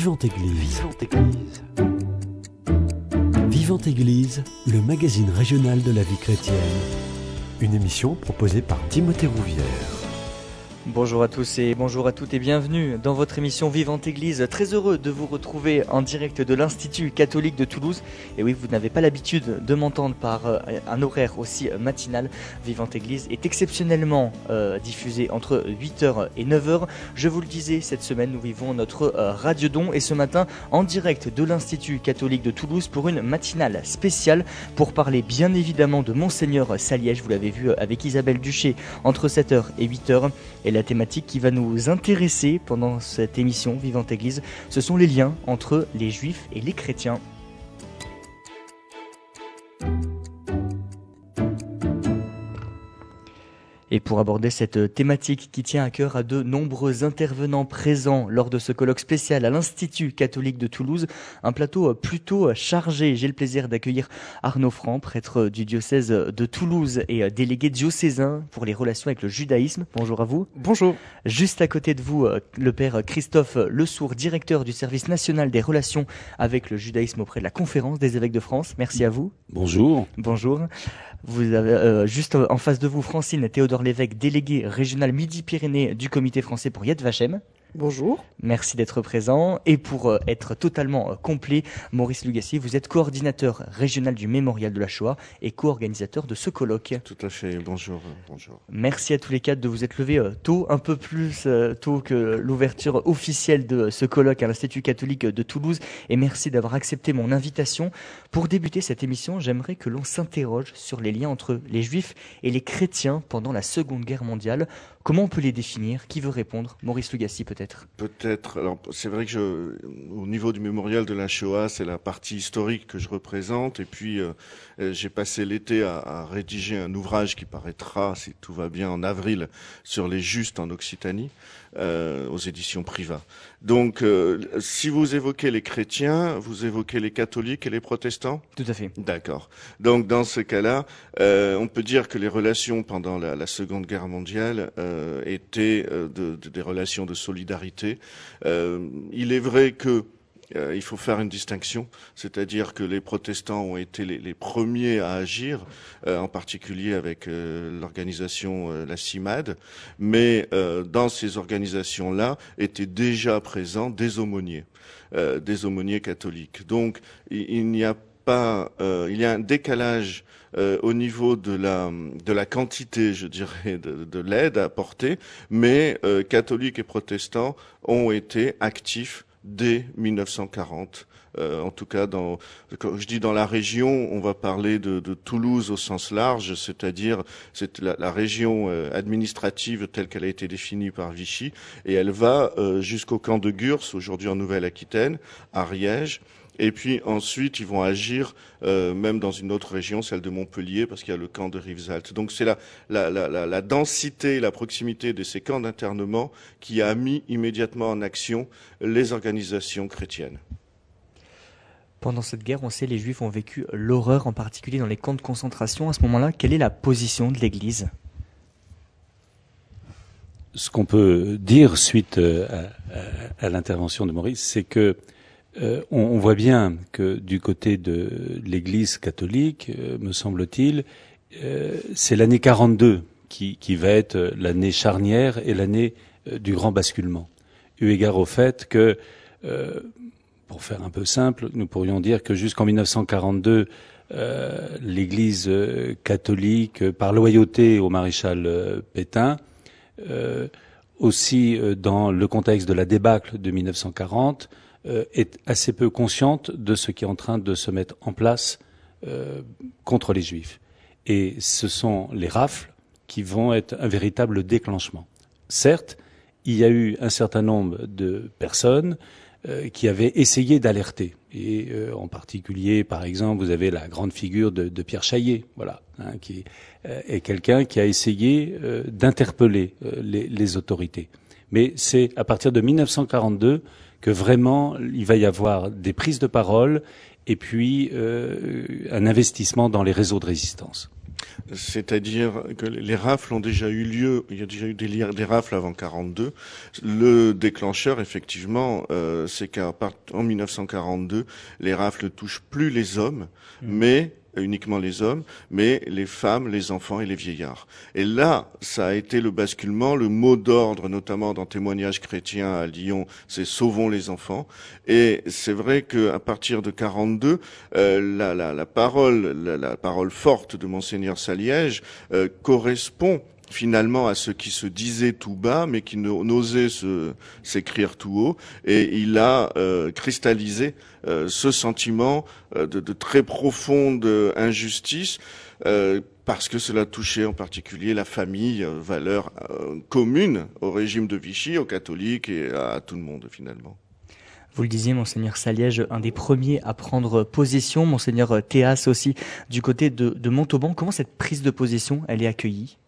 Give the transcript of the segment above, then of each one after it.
Vivante Église. Vivante Église. Vivante Église, le magazine régional de la vie chrétienne. Une émission proposée par Timothée Rouvière. Bonjour à tous et bonjour à toutes et bienvenue dans votre émission Vivante Église. Très heureux de vous retrouver en direct de l'Institut catholique de Toulouse. Et oui, vous n'avez pas l'habitude de m'entendre par euh, un horaire aussi matinal. Vivante Église est exceptionnellement euh, diffusé entre 8h et 9h. Je vous le disais, cette semaine, nous vivons notre euh, radiodon et ce matin en direct de l'Institut catholique de Toulouse pour une matinale spéciale pour parler bien évidemment de Monseigneur Saliège. Vous l'avez vu avec Isabelle Duché entre 7h et 8h. Et la thématique qui va nous intéresser pendant cette émission Vivante Église, ce sont les liens entre les juifs et les chrétiens. Et pour aborder cette thématique qui tient à cœur à de nombreux intervenants présents lors de ce colloque spécial à l'Institut catholique de Toulouse, un plateau plutôt chargé. J'ai le plaisir d'accueillir Arnaud Franc, prêtre du diocèse de Toulouse et délégué diocésain pour les relations avec le judaïsme. Bonjour à vous. Bonjour. Juste à côté de vous, le père Christophe Lesourd, directeur du service national des relations avec le judaïsme auprès de la conférence des évêques de France. Merci à vous. Bonjour. Bonjour. Vous avez euh, juste en face de vous Francine Théodore Lévesque, délégué régional Midi-Pyrénées du Comité français pour Yad Vashem. Bonjour. Merci d'être présent. Et pour euh, être totalement euh, complet, Maurice Lugassi, vous êtes coordinateur régional du Mémorial de la Shoah et co-organisateur de ce colloque. Tout à fait. Bonjour. Bonjour. Merci à tous les quatre de vous être levés tôt, un peu plus tôt que l'ouverture officielle de ce colloque à l'Institut catholique de Toulouse. Et merci d'avoir accepté mon invitation. Pour débuter cette émission, j'aimerais que l'on s'interroge sur les liens entre les juifs et les chrétiens pendant la Seconde Guerre mondiale. Comment on peut les définir? Qui veut répondre? Maurice Lugassi peut-être Peut-être. Alors c'est vrai que je, au niveau du mémorial de la Shoah, c'est la partie historique que je représente. Et puis euh, j'ai passé l'été à, rédiger un ouvrage qui paraîtra, si tout va bien, en avril sur les justes en Occitanie. Euh, aux éditions Priva. Donc, euh, si vous évoquez les chrétiens, vous évoquez les catholiques et les protestants? Tout à fait. D'accord. Donc, dans ce cas-là, euh, on peut dire que les relations pendant la, la Seconde Guerre mondiale euh, étaient euh, de, de, des relations de solidarité. il est vrai que euh, il faut faire une distinction, c'est-à-dire que les protestants ont été les, premiers à agir, euh, en particulier avec euh, l'organisation la CIMAD, mais dans ces organisations-là étaient déjà présents des aumôniers, des aumôniers catholiques. Donc il, n'y a pas, il y a un décalage au niveau de la, quantité, je dirais, de, de l'aide apportée, mais catholiques et protestants ont été actifs dès 1940. Euh, en tout cas, dans, quand je dis dans la région, on va parler de, de Toulouse au sens large, c'est-à-dire c'est la, la, région euh, administrative telle qu'elle a été définie par Vichy, et elle va euh, jusqu'au camp de Gurs, aujourd'hui en Nouvelle-Aquitaine, à Riège, et puis ensuite, ils vont agir euh, même dans une autre région, celle de Montpellier, parce qu'il y a le camp de Rivesaltes. Donc c'est la, la, la, la, densité, la proximité de ces camps d'internement qui a mis immédiatement en action les organisations chrétiennes. Pendant cette guerre, on sait les Juifs ont vécu l'horreur, en particulier dans les camps de concentration. À ce moment-là, quelle est la position de l'Église? Ce qu'on peut dire suite euh, à, à, à l'intervention de Maurice, c'est que euh, on, voit bien que du côté de l'Église catholique, euh, me semble-t-il, euh, c'est l'année 42 qui, qui, va être l'année charnière et l'année du grand basculement. Eu égard au fait que, pour faire un peu simple, nous pourrions dire que jusqu'en 1942, l'Église catholique, par loyauté au maréchal Pétain, aussi dans le contexte de la débâcle de 1940, euh, est assez peu consciente de ce qui est en train de se mettre en place euh, contre les juifs. Et ce sont les rafles qui vont être un véritable déclenchement. Certes, il y a eu un certain nombre de personnes euh, qui avaient essayé d'alerter. Et euh, en particulier, par exemple, vous avez la grande figure de, Pierre Chaillet, voilà, hein, qui euh, est quelqu'un qui a essayé d'interpeller les, autorités. Mais c'est à partir de 1942 que vraiment il va y avoir des prises de parole et puis euh, un investissement dans les réseaux de résistance. C'est-à-dire que les rafles ont déjà eu lieu, il y a déjà eu des, rafles avant 42. Le déclencheur, effectivement, euh, c'est qu'en 1942, les rafles touchent plus les hommes, mmh. mais uniquement les hommes, mais les femmes, les enfants et les vieillards. Et là, ça a été le basculement, le mot d'ordre, notamment dans témoignages chrétiens à Lyon, c'est sauvons les enfants. Et c'est vrai qu'à partir de 42, euh, la, parole forte de monseigneur Saliège euh, correspond finalement à ce qui se disait tout bas, mais qui n'osait s'écrire tout haut. Et il a euh, cristallisé euh, ce sentiment euh, de, de, très profonde injustice, parce que cela touchait en particulier la famille, valeur commune au régime de Vichy, aux catholiques et à tout le monde finalement. Vous le disiez, monseigneur Saliège, un des premiers à prendre position, monseigneur Théas aussi, du côté de, de Montauban. Comment cette prise de position, elle est accueillie?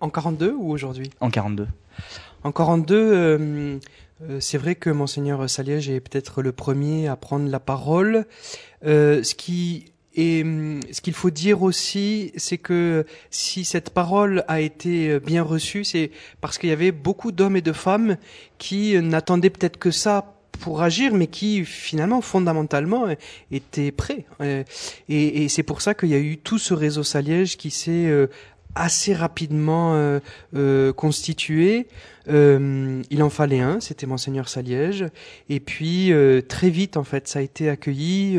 En 42 ou aujourd'hui? En 42. En 42, euh, euh, c'est vrai que monseigneur Saliège est peut-être le premier à prendre la parole. Euh, ce qui et ce qu'il faut dire aussi, c'est que si cette parole a été bien reçue, c'est parce qu'il y avait beaucoup d'hommes et de femmes qui n'attendaient peut-être que ça pour agir, mais qui finalement fondamentalement étaient prêts. Et, et c'est pour ça qu'il y a eu tout ce réseau Saliège qui s'est assez rapidement euh, euh, constitué. Euh, il en fallait un, c'était monseigneur Saliège, et puis très vite en fait, ça a été accueilli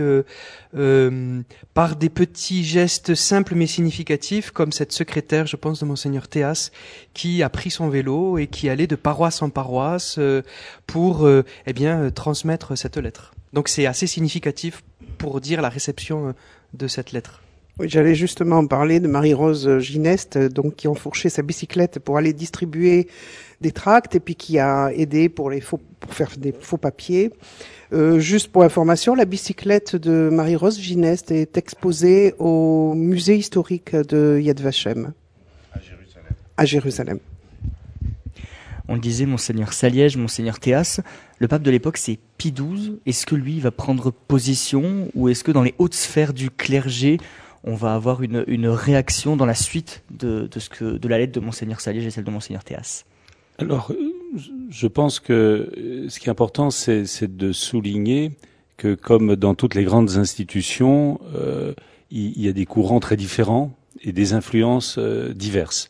par des petits gestes simples mais significatifs, comme cette secrétaire, je pense, de monseigneur Théas, qui a pris son vélo et qui allait de paroisse en paroisse pour, eh bien, transmettre cette lettre. Donc c'est assez significatif pour dire la réception de cette lettre. Oui, j'allais justement parler de Marie-Rose Gineste, donc qui enfourchait sa bicyclette pour aller distribuer des tracts et puis qui a aidé pour les faux, pour faire des faux papiers. Euh, juste pour information, la bicyclette de Marie-Rose Gineste est exposée au musée historique de Yad Vashem. À Jérusalem. À Jérusalem. On le disait, monseigneur Saliège, monseigneur Théas, le pape de l'époque c'est Pie XII. Est-ce que lui va prendre position ou est-ce que dans les hautes sphères du clergé, on va avoir une, réaction dans la suite de, ce que, de la lettre de Monseigneur Saliège et celle de Monseigneur Théas Alors, je pense que ce qui est important, c'est de souligner que, comme dans toutes les grandes institutions, euh, il, y a des courants très différents et des influences euh, diverses.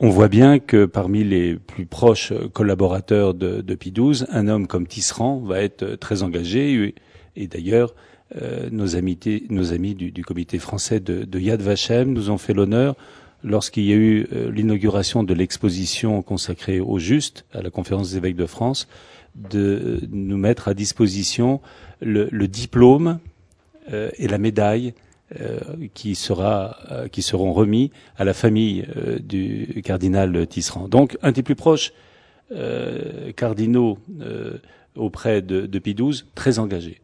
On voit bien que parmi les plus proches collaborateurs de, de Pie un homme comme Tisserand va être très engagé et d'ailleurs euh, nos, amis, nos amis du, du, comité français de, de, Yad Vashem nous ont fait l'honneur, lorsqu'il y a eu euh, l'inauguration de l'exposition consacrée au juste à la conférence des évêques de France, de nous mettre à disposition le, le diplôme euh, et la médaille qui, sera, qui seront remis à la famille du cardinal Tisserand. Donc, un des plus proches cardinaux auprès de, de Pie XII, très engagé.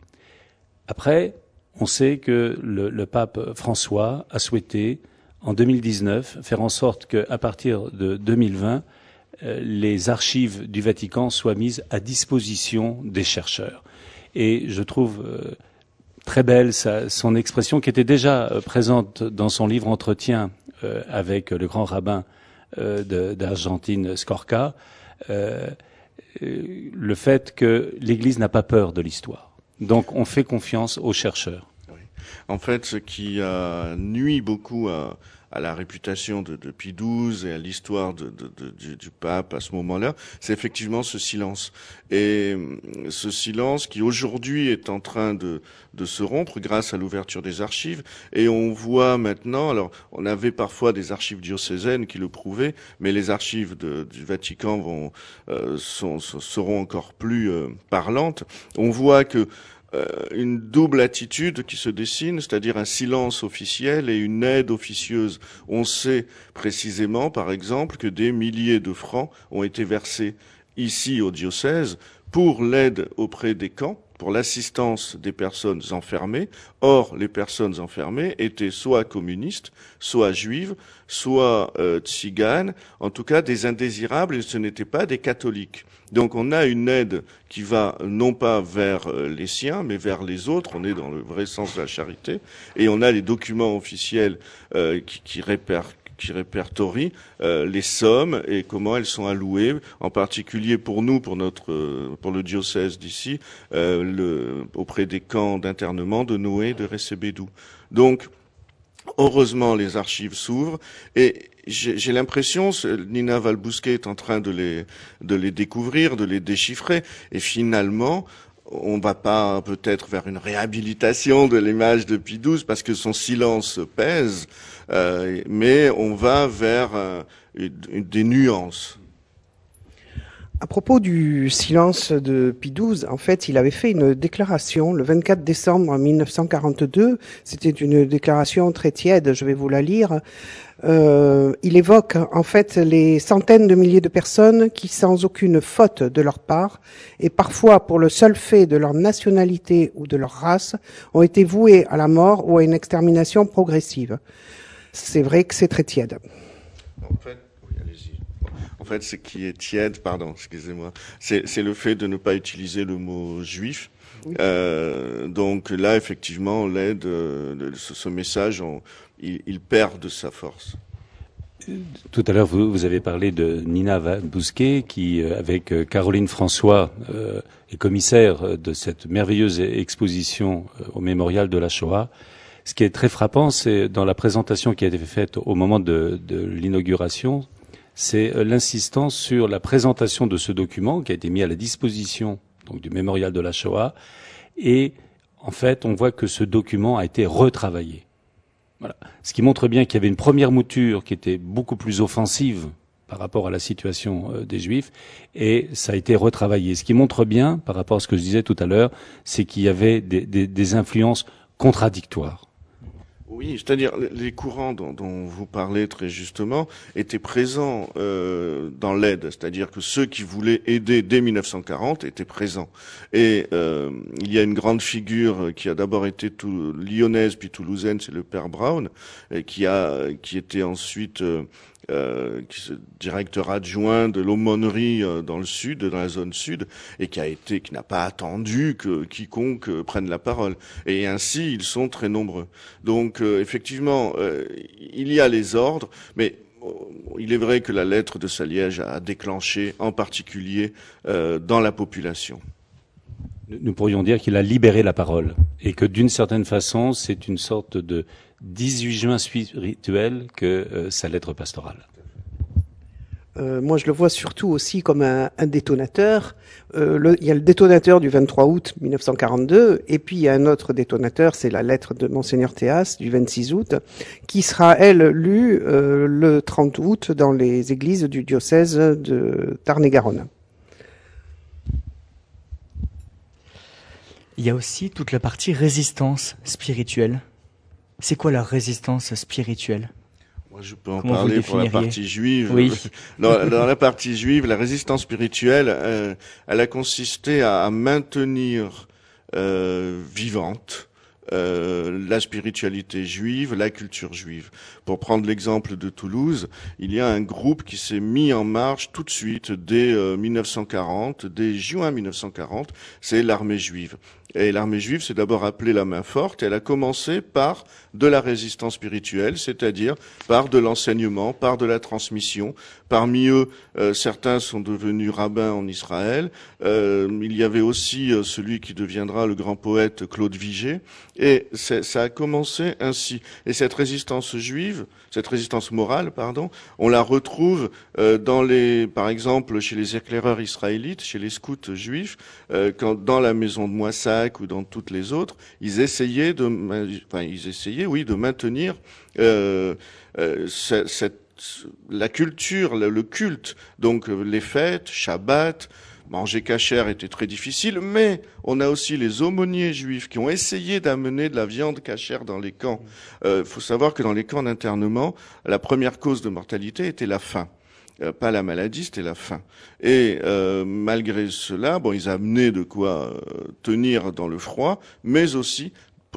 Après, on sait que le, pape François a souhaité, en 2019, faire en sorte qu'à partir de 2020, euh, les archives du Vatican soient mises à disposition des chercheurs. Et je trouve euh, très belle son expression qui était déjà euh, présente dans son livre Entretien avec le grand rabbin d'Argentine Scorca, le fait que l'Église n'a pas peur de l'histoire. Donc on fait confiance aux chercheurs. En fait, ce qui a nuit beaucoup à, la réputation de, de Pie XII et à l'histoire du, du, pape à ce moment-là, c'est effectivement ce silence. Et euh, ce silence qui aujourd'hui est en train de, de se rompre grâce à l'ouverture des archives. Et on voit maintenant, alors on avait parfois des archives diocésaines qui le prouvaient, mais les archives du Vatican vont, euh, sont, seront encore plus euh, parlantes. On voit que une double attitude qui se dessine, c'est-à-dire un silence officiel et une aide officieuse. On sait précisément, par exemple, que des milliers de francs ont été versés ici au diocèse pour l'aide auprès des camps l'assistance des personnes enfermées. Or, les personnes enfermées étaient soit communistes, soit juives, soit euh, tziganes, en tout cas des indésirables, et ce n'étaient pas des catholiques. Donc on a une aide qui va non pas vers euh, les siens, mais vers les autres. On est dans le vrai sens de la charité. Et on a les documents officiels euh, qui, qui qui répertorie euh, les sommes et comment elles sont allouées, en particulier pour nous, pour notre, euh, pour le diocèse d'ici, euh, auprès des camps d'internement de Noé, de Récébédou. Donc, heureusement, les archives s'ouvrent et j'ai l'impression, Nina Valbousquet est en train de les, de les découvrir, de les déchiffrer, et finalement, on va pas peut-être vers une réhabilitation de l'image de Pie XII parce que son silence pèse, euh, mais on va vers euh, des nuances. À propos du silence de Pie XII, en fait, il avait fait une déclaration le 24 décembre 1942. C'était une déclaration très tiède, je vais vous la lire. Euh, il évoque en fait les centaines de milliers de personnes qui, sans aucune faute de leur part, et parfois pour le seul fait de leur nationalité ou de leur race, ont été vouées à la mort ou à une extermination progressive c'est vrai que c'est très tiède. En fait, En fait, ce qui est tiède, pardon, excusez-moi, c'est le fait de ne pas utiliser le mot juif. Euh, donc là, effectivement, l'aide, euh, ce, message, il, perd de sa force. Tout à l'heure, vous, avez parlé de Nina Bousquet, qui, euh, avec Caroline François, est commissaire de cette merveilleuse exposition au mémorial de la Shoah. Ce qui est très frappant, c'est dans la présentation qui a été faite au moment de, l'inauguration, c'est euh, l'insistance sur la présentation de ce document qui a été mis à la disposition du mémorial de la Shoah. Et en fait, on voit que ce document a été retravaillé. Voilà. Ce qui montre bien qu'il y avait une première mouture qui était beaucoup plus offensive par rapport à la situation euh, des Juifs, et ça a été retravaillé. Ce qui montre bien, par rapport à ce que je disais tout à l'heure, c'est qu'il y avait des influences contradictoires. Oui, c'est-à-dire les courants dont, vous parlez très justement étaient présents euh, dans l'aide, c'est-à-dire que ceux qui voulaient aider dès 1940 étaient présents. Et euh, il y a une grande figure qui a d'abord été tout, lyonnaise puis toulousaine, c'est le père Brown, et qui a qui était ensuite euh, euh, qui est directeur adjoint de l'aumônerie euh, dans le sud, dans la zone sud, et qui a été, qui n'a pas attendu que quiconque euh, prenne la parole. Et ainsi, ils sont très nombreux. Donc, effectivement, il y a les ordres, mais il est vrai que la lettre de Saliège a déclenché, en particulier, dans la population. Nous pourrions dire qu'il a libéré la parole et que d'une certaine façon, c'est une sorte de 18 juin spirituel que euh, sa lettre pastorale. Euh, moi, je le vois surtout aussi comme un, détonateur. Euh, il y a le détonateur du 23 août 1942, et puis il y a un autre détonateur, c'est la lettre de Monseigneur Théas du 26 août, qui sera, elle, lue le 30 août dans les églises du diocèse de Tarn-et-Garonne. Il y a aussi toute la partie résistance spirituelle c'est quoi la résistance spirituelle? Moi, je peux en parler pour la partie juive. Oui. Dans, la partie juive, la résistance spirituelle, euh, elle a consisté à, maintenir euh, vivante euh, la spiritualité juive, la culture juive. Pour prendre l'exemple de Toulouse, il y a un groupe qui s'est mis en marche tout de suite dès 1940, dès juin 1940, c'est l'armée juive. Et l'armée juive s'est d'abord appelée la main forte. Elle a commencé par de la résistance spirituelle, c'est-à-dire par de l'enseignement, par de la transmission. Parmi eux, euh, certains sont devenus rabbins en Israël. Euh, il y avait aussi euh, celui qui deviendra le grand poète Claude Vigée. Et ça a commencé ainsi. Et cette résistance juive, cette résistance morale, pardon, on la retrouve dans les, par exemple, chez les éclaireurs israélites, chez les scouts juifs, quand dans la maison de Ou dans toutes les autres, ils essayaient de, enfin, ils essayaient, oui, de maintenir euh, euh, cette, la culture, le, culte, donc euh, les fêtes, Shabbat, manger cachère était très difficile, mais on a aussi les aumôniers juifs qui ont essayé d'amener de la viande cachère dans les camps. Il faut savoir que dans les camps d'internement, la première cause de mortalité était la faim. Pas la maladie, c'était la faim. Et malgré cela, bon, ils amenaient de quoi tenir dans le froid, mais aussi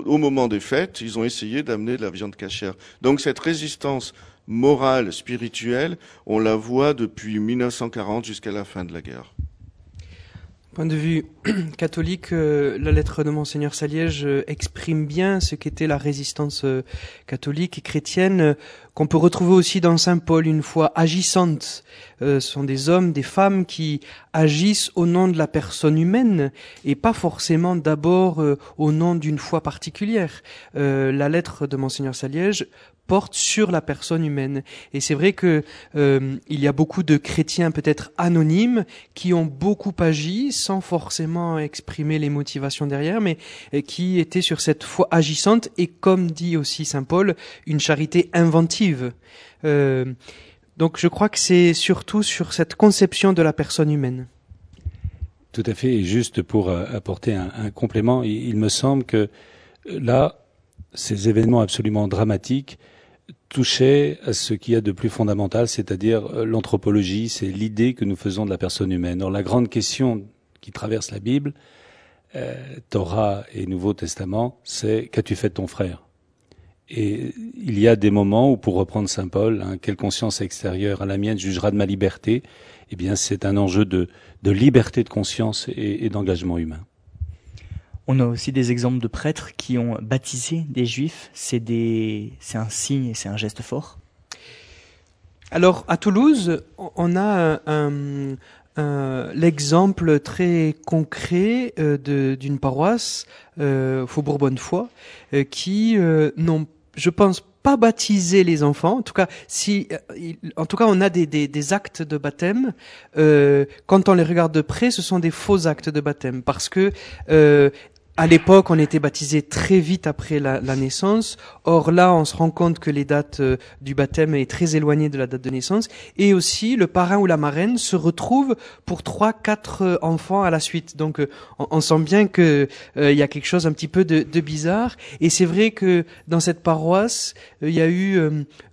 au moment des fêtes, ils ont essayé d'amener de la viande cachère. Donc cette résistance morale, spirituelle, on la voit depuis 1940 jusqu'à la fin de la guerre. Point de vue catholique, euh, la lettre de Monseigneur Saliège euh, exprime bien ce qu'était la résistance euh, catholique et chrétienne, qu'on peut retrouver aussi dans Saint Paul, une foi agissante. ce sont des hommes, des femmes qui agissent au nom de la personne humaine et pas forcément d'abord au nom d'une foi particulière. la lettre de Monseigneur Saliège porte sur la personne humaine. Et c'est vrai que euh, il y a beaucoup de chrétiens peut-être anonymes qui ont beaucoup agi sans forcément exprimer les motivations derrière, mais euh, qui étaient sur cette foi agissante et comme dit aussi saint Paul, une charité inventive. Euh, donc je crois que c'est surtout sur cette conception de la personne humaine. Tout à fait. Et juste pour apporter un, complément, il me semble que là, ces événements absolument dramatiques touchait à ce qu'il y a de plus fondamental, c'est-à-dire euh, l'anthropologie, c'est l'idée que nous faisons de la personne humaine. Or, la grande question qui traverse la Bible, euh, Torah et Nouveau Testament, c'est qu'as-tu fait de ton frère? Et il y a des moments où, pour reprendre Saint Paul, hein, quelle conscience extérieure à la mienne jugera de ma liberté? Eh bien, c'est un enjeu de, de, liberté de conscience et, et d'engagement humain. On a aussi des exemples de prêtres qui ont baptisé des juifs. C'est un signe et c'est un geste fort. Alors à Toulouse, on a l'exemple très concret euh, d'une paroisse, euh, Faubourg Bonnefoy, euh, qui n'ont, je pense, pas baptisé les enfants. En tout cas, si, en tout cas, on a des, des actes de baptême. quand on les regarde de près, ce sont des faux actes de baptême parce que à l'époque, on était baptisé très vite après la, naissance. Or là, on se rend compte que les dates euh, du baptême est très éloignées de la date de naissance. Et aussi, le parrain ou la marraine se retrouve pour trois, quatre euh, enfants à la suite. Donc, euh, on, sent bien que il y a quelque chose un petit peu de, de bizarre. Et c'est vrai que dans cette paroisse, il y a eu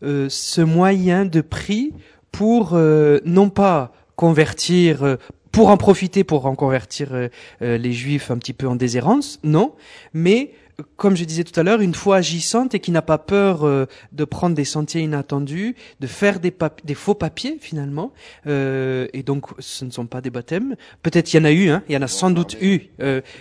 ce moyen de prix pour non pas convertir pour en profiter pour en convertir euh, euh, les juifs un petit peu en déshérence, non, mais comme je disais tout à l'heure, une foi agissante et qui n'a pas peur euh, de prendre des sentiers inattendus, de faire des, des faux papiers finalement, et donc ce ne sont pas des baptêmes. Peut-être il y en a eu, hein, il y en a sans doute eu,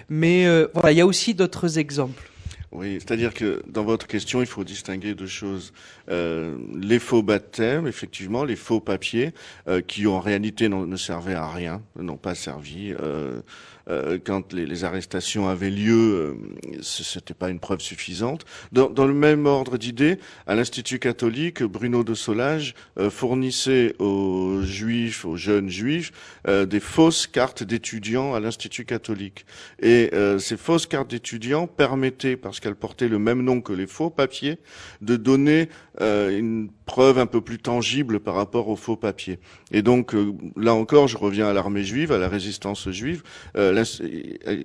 mais voilà, il y a aussi d'autres exemples. Oui, c'est-à-dire que dans votre question, il faut distinguer deux choses. Euh, les faux baptêmes, effectivement, les faux papiers, euh, qui en réalité ne servaient à rien, n'ont pas servi. Euh, euh, quand les, les, arrestations avaient lieu, euh, c'était pas une preuve suffisante. Dans, dans le même ordre d'idées, à l'Institut catholique, Bruno de Solage euh, fournissait aux juifs, aux jeunes juifs, des fausses cartes d'étudiants à l'Institut catholique. Et ces fausses cartes d'étudiants permettaient, parce qu'elles portaient le même nom que les faux papiers, de donner une preuve un peu plus tangible par rapport aux faux papiers. Et donc là encore, je reviens à l'armée juive, à la résistance juive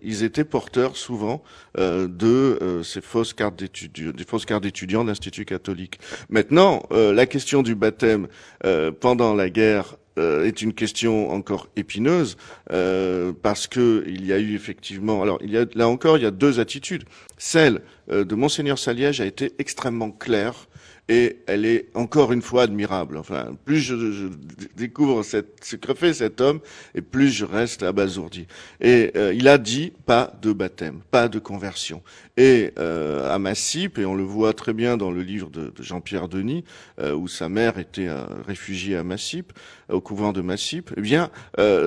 ils étaient porteurs souvent euh, de euh, ces fausses cartes d'étudiants, des fausses cartes d'étudiants de l'Institut catholique. Maintenant, euh, la question du baptême pendant la guerre est une question encore épineuse parce que il y a eu effectivement, alors il y a là encore il y a deux attitudes. Celle de monseigneur Saliège a été extrêmement claire et elle est encore une fois admirable. Enfin, plus je, découvre cette, ce que fait cet homme, et plus je reste abasourdi. Et euh, il a dit pas de baptême, pas de conversion. Et euh, à Massip, et on le voit très bien dans le livre de, Jean-Pierre Denis, euh, où sa mère était réfugiée à Massip, au couvent de Massip, eh bien,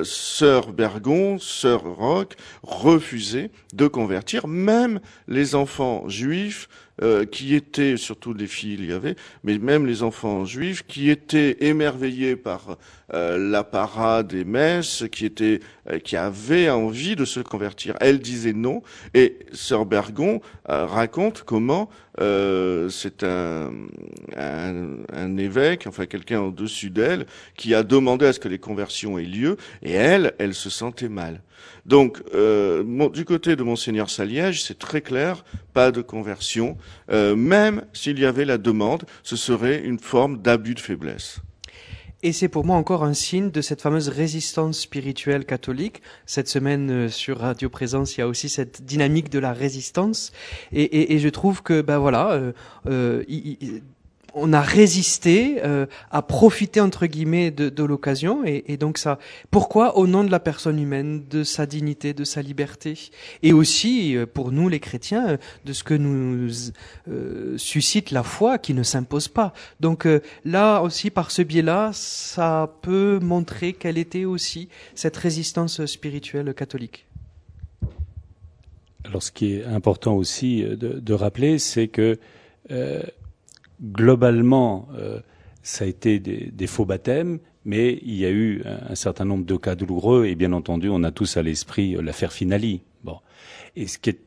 sœur Bergon, sœur Roch refusaient de convertir même les enfants juifs euh, qui étaient, surtout les filles il y avait, mais même les enfants juifs, qui étaient émerveillés par euh, l'apparat des messes, qui étaient, euh, qui avaient envie de se convertir. Elle disait non, et Sœur Bergon raconte comment c'est un, un, un, évêque, enfin quelqu'un au-dessus d'elle, qui a demandé à ce que les conversions aient lieu, et elle, elle se sentait mal. Donc, euh, du côté de monseigneur Saliège, c'est très clair, pas de conversion. Euh, même s'il y avait la demande, ce serait une forme d'abus de faiblesse. Et c'est pour moi encore un signe de cette fameuse résistance spirituelle catholique. Cette semaine euh, sur Radio Présence, il y a aussi cette dynamique de la résistance. Et, et, et je trouve que, ben voilà, euh, euh, il, on a résisté, euh, à profiter entre guillemets de, de l'occasion, et, et, donc ça. Pourquoi Au nom de la personne humaine, de sa dignité, de sa liberté, et aussi euh, pour nous les chrétiens, euh, de ce que nous euh, suscite la foi, qui ne s'impose pas. Donc euh, là aussi, par ce biais-là, ça peut montrer quelle était aussi cette résistance spirituelle catholique. Alors, ce qui est important aussi de, de rappeler, c'est que globalement, euh, ça a été des, faux baptêmes, mais il y a eu un, certain nombre de cas douloureux, et bien entendu, on a tous à l'esprit euh, l'affaire Finali. Bon. Et ce qui est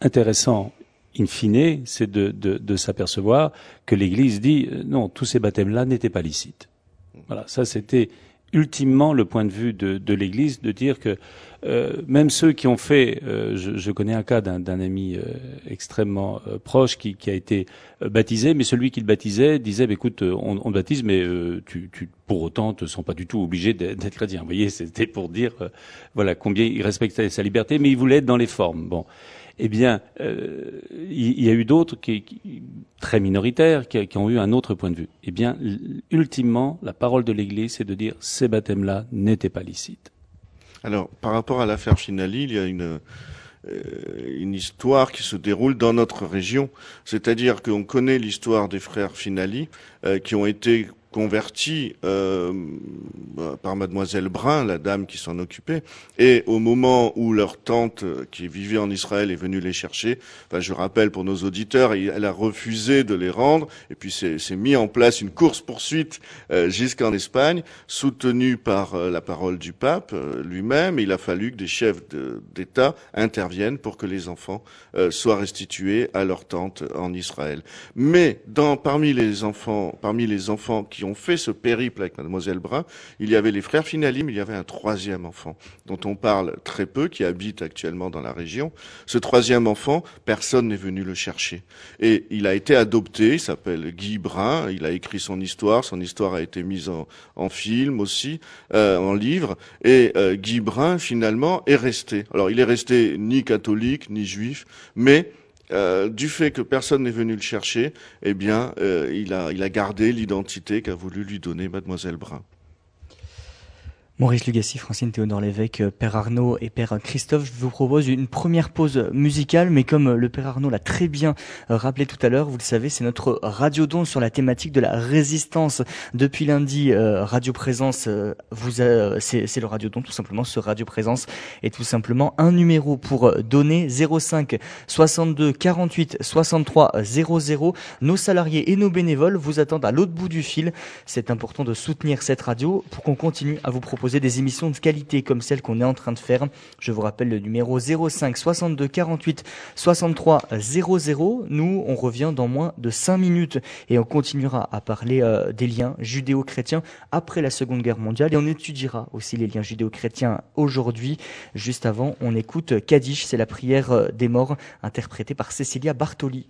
intéressant, in fine, c'est de, de, de s'apercevoir que l'Église dit euh, non, tous ces baptêmes-là n'étaient pas licites. Voilà, ça c'était ultimement le point de vue de, de l'Église de dire que euh, même ceux qui ont fait, euh, je, je, connais un cas d'un ami euh, extrêmement euh, proche qui, qui, a été euh, baptisé, mais celui qui le baptisait disait bah, "Écoute, on, on baptise, mais tu, tu, pour autant, ne sont pas du tout obligés d'être chrétien." Vous voyez, c'était pour dire voilà combien il respectait sa liberté, mais il voulait être dans les formes. Bon eh bien, euh, il y, a eu d'autres qui, qui, très minoritaires qui, ont eu un autre point de vue. Eh bien, ultimement, la parole de l'Église, c'est de dire ces baptêmes-là n'étaient pas licites. Alors, par rapport à l'affaire Finali, il y a une une histoire qui se déroule dans notre région, c'est-à-dire qu'on connaît l'histoire des frères Finali euh, qui ont été converti euh, par mademoiselle Brun, la dame qui s'en occupait, et au moment où leur tante qui vivait en Israël est venue les chercher, enfin, je rappelle pour nos auditeurs, elle a refusé de les rendre, et puis c'est mis en place une course-poursuite euh, jusqu'en Espagne, soutenue par euh, la parole du pape euh, lui-même, il a fallu que des chefs d'État interviennent pour que les enfants euh, soient restitués à leur tante en Israël. Mais parmi les enfants, parmi les enfants qui qui ont fait ce périple avec mademoiselle Brun, il y avait les frères Finali, mais il y avait un troisième enfant dont on parle très peu, qui habite actuellement dans la région. Ce troisième enfant, personne n'est venu le chercher. Et il a été adopté, il s'appelle Guy Brun, il a écrit son histoire, son histoire a été mise en, film aussi, euh, en livre, et euh, Guy Brun, finalement, est resté. Alors, il est resté ni catholique, ni juif, mais euh, du fait que personne n'est venu le chercher, eh bien, euh, il, a, il a gardé l'identité qu'a voulu lui donner Mademoiselle Brun. Maurice Lugassi, Francine Théodore Lévesque, euh, Père Arnaud et Père Christophe, je vous propose une première pause musicale, mais comme le Père Arnaud l'a très bien euh, rappelé tout à l'heure, vous le savez, c'est notre radio don sur la thématique de la résistance. Depuis lundi, euh, Radio Présence, c'est le radio don tout simplement. Ce Radio Présence est tout simplement un numéro pour donner 05 62 48 63 00. Nos salariés et nos bénévoles vous attendent à l'autre bout du fil. C'est important de soutenir cette radio pour qu'on continue à vous proposer des émissions de qualité comme celle qu'on est en train de faire. Je vous rappelle le numéro 05 62 48 63 00. Nous, on revient dans moins de 5 minutes et on continuera à parler euh, des liens judéo-chrétiens après la Seconde Guerre mondiale et on étudiera aussi les liens judéo-chrétiens aujourd'hui. Juste avant, on écoute Kaddish, c'est la prière euh, des morts interprétée par Cecilia Bartoli.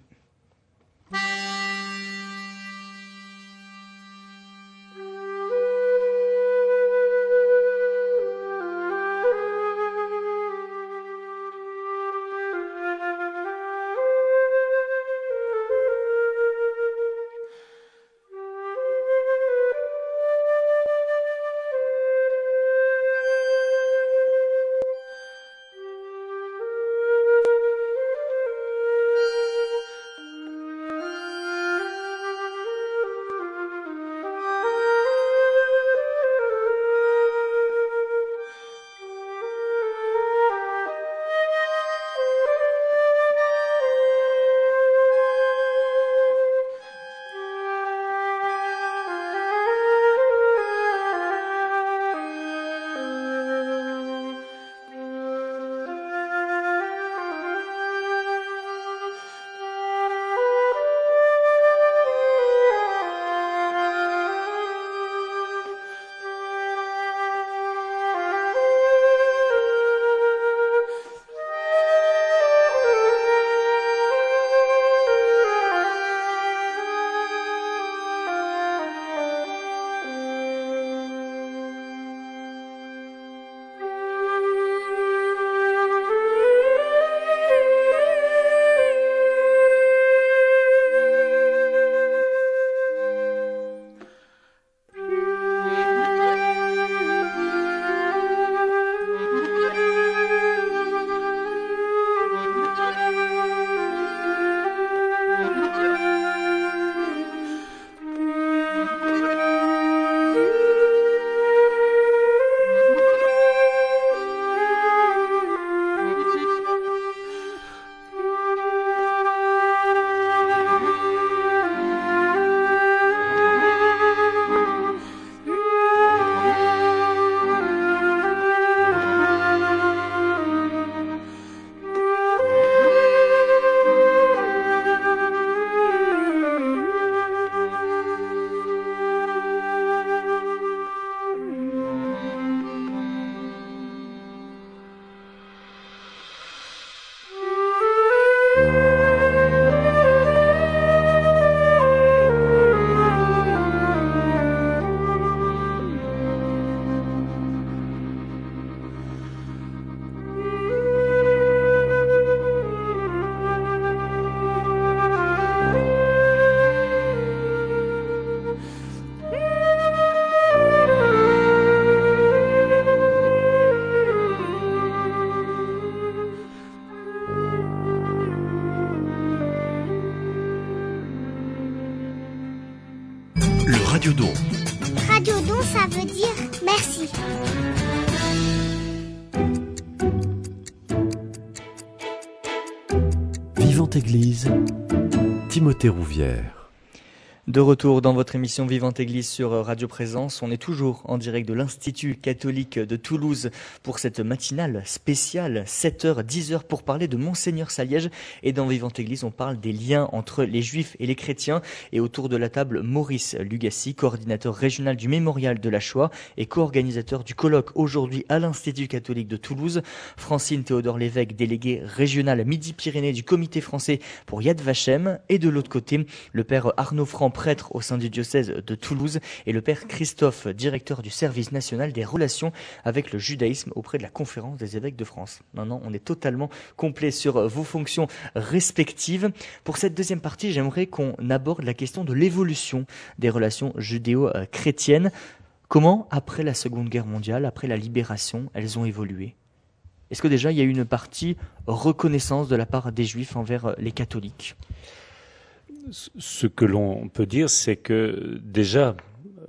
Timothée Rouvière. De retour dans votre émission Vivante Église sur Radio Présence, on est toujours en direct de l'Institut catholique de Toulouse pour cette matinale spéciale 7h 10h pour parler de Monseigneur Saliège. Et dans Vivante Église on parle des liens entre les juifs et les chrétiens. Et autour de la table Maurice Lugassi, coordinateur régional du mémorial de la Shoah et co-organisateur du colloque aujourd'hui à l'Institut catholique de Toulouse, Francine Théodore Lévesque, délégué régional Midi-Pyrénées du comité français pour Yad Vashem. Et de l'autre côté le père Arnaud Franc prêtre au sein du diocèse de Toulouse, et le père Christophe, directeur du service national des relations avec le judaïsme auprès de la conférence des évêques de France. Maintenant, on est totalement complet sur vos fonctions respectives. Pour cette deuxième partie, j'aimerais qu'on aborde la question de l'évolution des relations judéo-chrétiennes. Comment, après la Seconde Guerre mondiale, après la libération, elles ont évolué? Est-ce que déjà il y a eu une partie reconnaissance de la part des juifs envers les catholiques? Ce que l'on peut dire, c'est que déjà,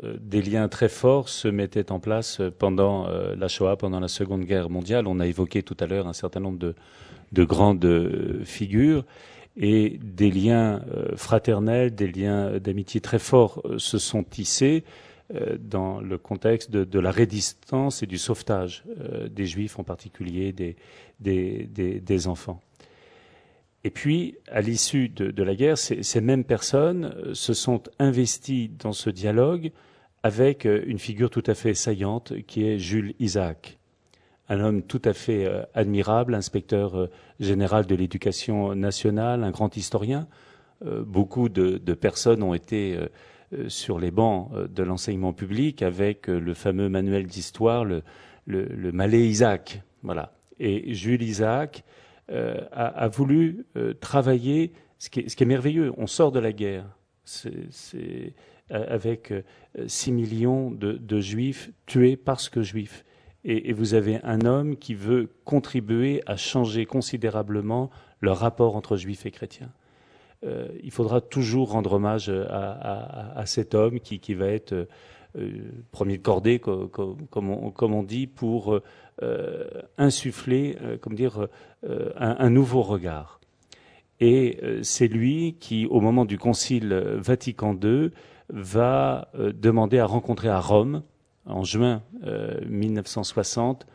euh, des liens très forts se mettaient en place pendant euh, la Shoah, pendant la Seconde Guerre mondiale. On a évoqué tout à l'heure un certain nombre de, grandes euh, figures et des liens fraternels, des liens d'amitié très forts se sont tissés dans le contexte de, la résistance et du sauvetage des Juifs, en particulier des enfants. Et puis, à l'issue de, la guerre, ces, mêmes personnes euh, se sont investies dans ce dialogue avec euh, une figure tout à fait saillante qui est Jules Isaac, un homme tout à fait euh, admirable, inspecteur général de l'éducation nationale, un grand historien. Beaucoup de, personnes ont été sur les bancs de l'enseignement public avec le fameux manuel d'histoire, le, le, Malais Isaac. Voilà. Et Jules Isaac euh, a, voulu euh, travailler ce qui, est, merveilleux. On sort de la guerre. C'est avec 6 euh, millions de, juifs tués parce que juifs. Et, vous avez un homme qui veut contribuer à changer considérablement le rapport entre juifs et chrétiens. il faudra toujours rendre hommage à, cet homme qui, qui va être premier de cordée, comme, on, dit, pour euh, insuffler, euh, comme dire, euh, un, nouveau regard. Et c'est lui qui, au moment du Concile Vatican II, va demander à rencontrer à Rome, en juin 1960,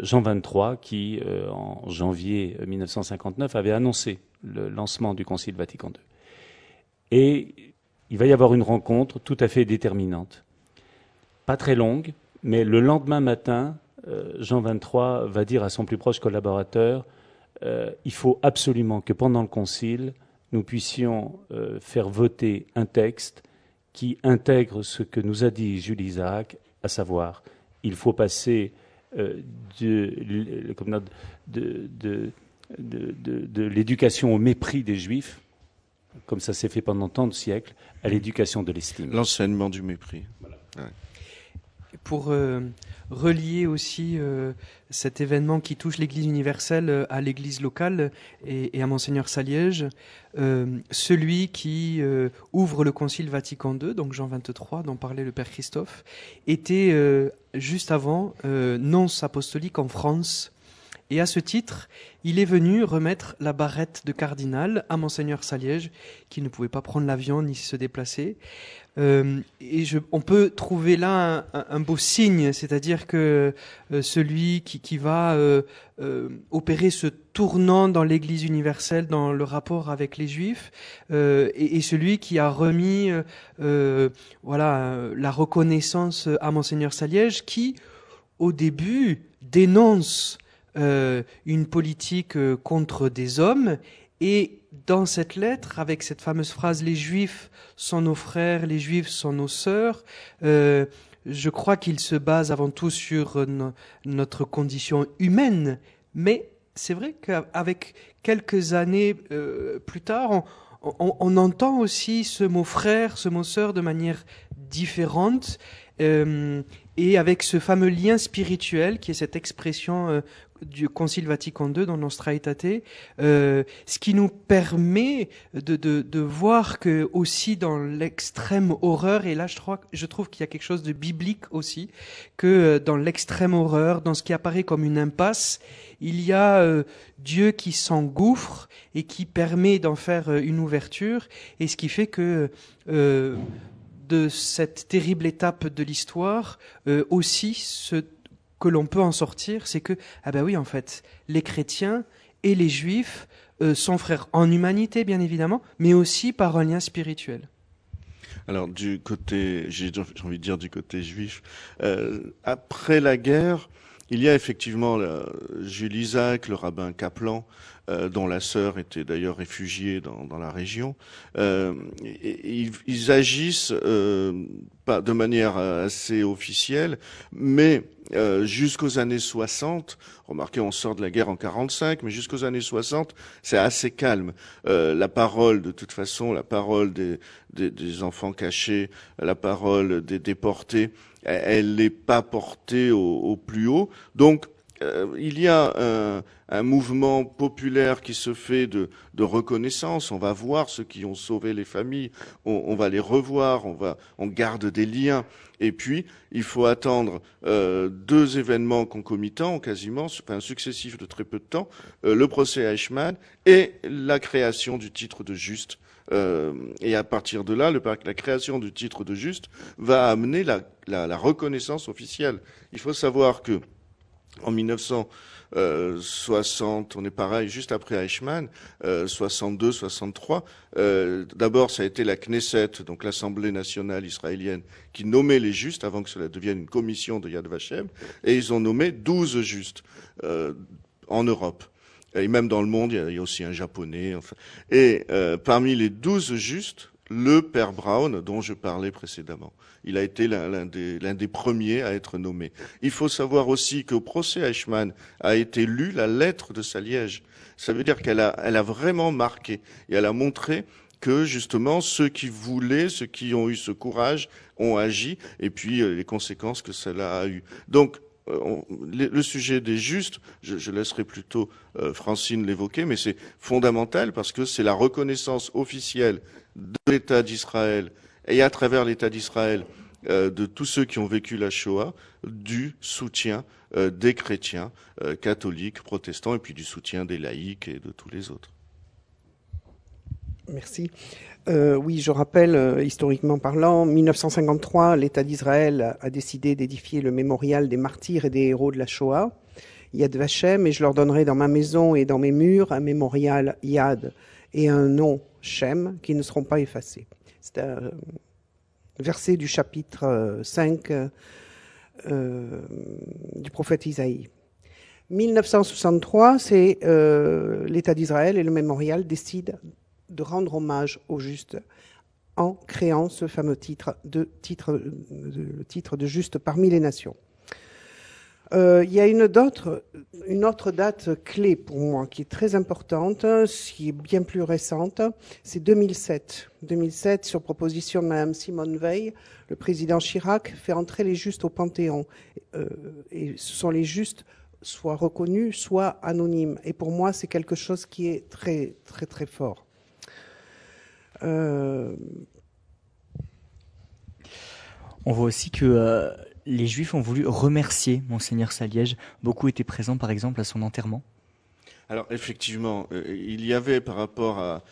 Jean XXIII, qui, en janvier 1959, avait annoncé le lancement du Concile Vatican II. Et il va y avoir une rencontre tout à fait déterminante. Pas très longue, mais le lendemain matin, euh, Jean 23 va dire à son plus proche collaborateur euh, il faut absolument que pendant le concile, nous puissions euh, faire voter un texte qui intègre ce que nous a dit Jules Isaac, à savoir il faut passer de, l'éducation au mépris des juifs, comme ça s'est fait pendant tant de siècles, à l'éducation de l'estime. L'enseignement du mépris. Pour relier aussi euh, cet événement qui touche l'Église universelle euh, à l'Église locale et, à Monseigneur Saliège, euh, celui qui ouvre le Concile Vatican II, donc Jean 23, dont parlait le Père Christophe, était juste avant nonce apostolique en France. Et à ce titre, il est venu remettre la barrette de cardinal à Monseigneur Saliège, qui ne pouvait pas prendre l'avion ni se déplacer. Euh, et on peut trouver là un, beau signe, c'est-à-dire que euh, celui qui, va euh, opérer ce tournant dans l'Église universelle, dans le rapport avec les Juifs, et, et, celui qui a remis voilà la reconnaissance à monseigneur Saliège, qui au début dénonce une politique contre des hommes et dans cette lettre, avec cette fameuse phrase Les Juifs sont nos frères, les Juifs sont nos sœurs, euh, je crois qu'il se base avant tout sur notre condition humaine, mais c'est vrai qu'avec quelques années euh, plus tard, on, entend aussi ce mot frère, ce mot sœur de manière différente. Euh, et avec ce fameux lien spirituel qui est cette expression euh, du Concile Vatican II dans Nostra Aetate, euh, ce qui nous permet de, de, voir que aussi dans l'extrême horreur, et là je, trouve, je trouve qu'il y a quelque chose de biblique aussi, que euh, dans l'extrême horreur, dans ce qui apparaît comme une impasse, il y a euh, Dieu qui s'engouffre et qui permet d'en faire une ouverture, et ce qui fait que de cette terrible étape de l'histoire, aussi ce que l'on peut en sortir, c'est que, ah ben oui, en fait, les chrétiens et les juifs euh, sont frères en humanité, bien évidemment, mais aussi par un lien spirituel. Alors du côté, j'ai envie de dire du côté juif, euh, après la guerre, il y a effectivement Jules Isaac, le rabbin Kaplan, dont la sœur était d'ailleurs réfugiée dans, dans la région. Euh, ils, ils, agissent euh, pas de manière assez officielle, mais euh, jusqu'aux années 60, remarquez, on sort de la guerre en 45, mais jusqu'aux années 60, c'est assez calme. Euh, la parole, de toute façon, la parole des, des, des enfants cachés, la parole des déportés, elle n'est pas portée au, au, plus haut. Donc, euh, il y a un, mouvement populaire qui se fait de, reconnaissance. On va voir ceux qui ont sauvé les familles, on, va les revoir, on, va, on garde des liens. Et puis, il faut attendre euh, deux événements concomitants, quasiment, enfin successifs de très peu de temps, euh, le procès Eichmann et la création du titre de juste. Et à partir de là, la création du titre de juste va amener la reconnaissance officielle. Il faut savoir que en 1960, on est pareil, juste après Eichmann, euh, 62, 63. Euh, D'abord, ça a été la Knesset, donc l'Assemblée nationale israélienne, qui nommait les justes avant que cela devienne une commission de Yad Vashem, et ils ont nommé 12 justes euh, en Europe. Et même dans le monde, il y a, aussi un japonais. Enfin. Et euh, parmi les 12 justes, le père Brown, dont je parlais précédemment. Il a été l'un des, premiers à être nommé. Il faut savoir aussi qu'au procès Eichmann a été lue la lettre de sa liège. Ça veut dire qu'elle a, vraiment marqué et elle a montré que justement ceux qui voulaient, ceux qui ont eu ce courage, ont agi et puis euh, les conséquences que cela a eu. Donc euh, le, sujet des justes, je, je laisserai plutôt euh, Francine l'évoquer, mais c'est fondamental parce que c'est la reconnaissance officielle de l'État d'Israël et à travers l'État d'Israël euh, de tous ceux qui ont vécu la Shoah, du soutien euh, des chrétiens, euh, catholiques, protestants, et puis du soutien des laïcs et de tous les autres. Merci. Oui, je rappelle, historiquement parlant, 1953, l'État d'Israël a décidé d'édifier le mémorial des martyrs et des héros de la Shoah, Yad Vashem, et je leur donnerai dans ma maison et dans mes murs un mémorial Yad et un nom Shem qui ne seront pas effacés. C'est un verset du chapitre 5 euh, du prophète Isaïe. 1963, c'est euh, l'État d'Israël et le mémorial décident de rendre hommage au juste en créant ce fameux titre de titre de, titre de juste parmi les nations. Euh, il y a une autre, date clé pour moi qui est très importante, qui est bien plus récente, c'est 2007. 2007, sur proposition de Mme Simone Veil, le président Chirac fait entrer les justes au Panthéon. Euh, et ce sont les justes soit reconnus, soit anonymes. Et pour moi, c'est quelque chose qui est très, très, très fort. Euh... On voit aussi que les Juifs ont voulu remercier Monseigneur Saliège. Beaucoup étaient présents, par exemple, à son enterrement. Alors, effectivement, euh, il y avait par rapport à,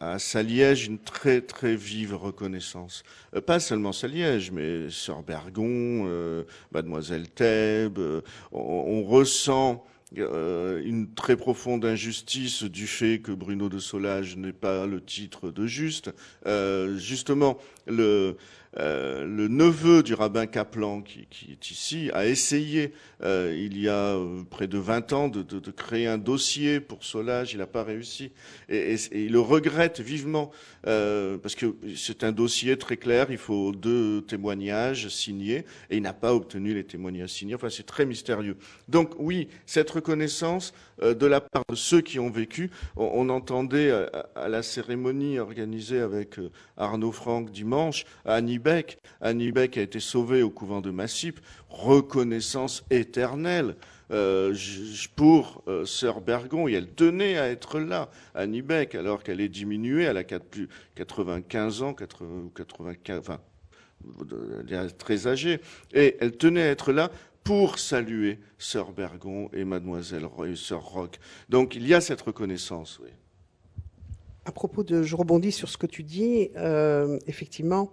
à Saliège une très très vive reconnaissance. Euh, pas seulement Saliège, mais Sœur Bergon, euh, Mademoiselle Thèbes. On, on, ressent une très profonde injustice du fait que Bruno de Solage n'ait pas le titre de juste. Justement, le, le neveu du rabbin Kaplan, qui, qui est ici, a essayé, euh, il y a euh, près de 20 ans, de, créer un dossier pour Solage. Il n'a pas réussi. Et, il le regrette vivement, euh, parce que c'est un dossier très clair. Il faut deux témoignages signés, et il n'a pas obtenu les témoignages signés. Enfin, c'est très mystérieux. Donc, oui, cette reconnaissance de la part de ceux qui ont vécu, on, entendait à, à, la cérémonie organisée avec Arnaud Franck dimanche, à Annibal, Beck. Annie Beck a été sauvée au couvent de Massip. Reconnaissance éternelle. Euh, pour euh, Sœur Bergon, et elle tenait à être là, Annie Beck, alors qu'elle est diminuée, elle a 95 ans, 95, enfin, très âgée, et elle tenait à être là pour saluer Sœur Bergon et Mademoiselle et Sœur Roque. Donc il y a cette reconnaissance, oui. À propos de, je rebondis sur ce que tu dis, euh, effectivement,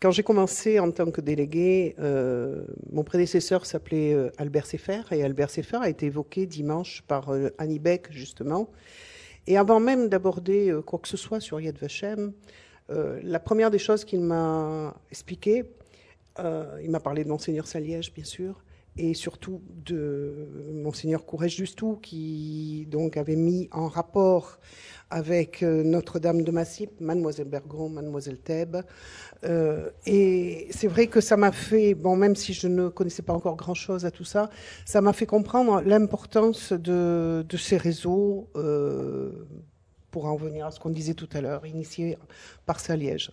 quand j'ai commencé en tant que délégué, euh, mon prédécesseur s'appelait euh, Albert Sefer, et Albert Sefer a été évoqué dimanche par euh, Annie Beck, justement. Et avant même d'aborder quoi que ce soit sur Yad Vashem, la première des choses qu'il m'a expliqué, il m'a parlé de Monseigneur Saliège, bien sûr, et surtout de Monseigneur Courage Justou, qui donc avait mis en rapport avec Notre-Dame de Massip, Mademoiselle Bergon, Mademoiselle Thèbes, euh, et c'est vrai que ça m'a fait, bon, même si je ne connaissais pas encore grand-chose à tout ça, ça m'a fait comprendre l'importance de, ces réseaux, euh, pour en revenir à ce qu'on disait tout à l'heure, initiés par Saliège.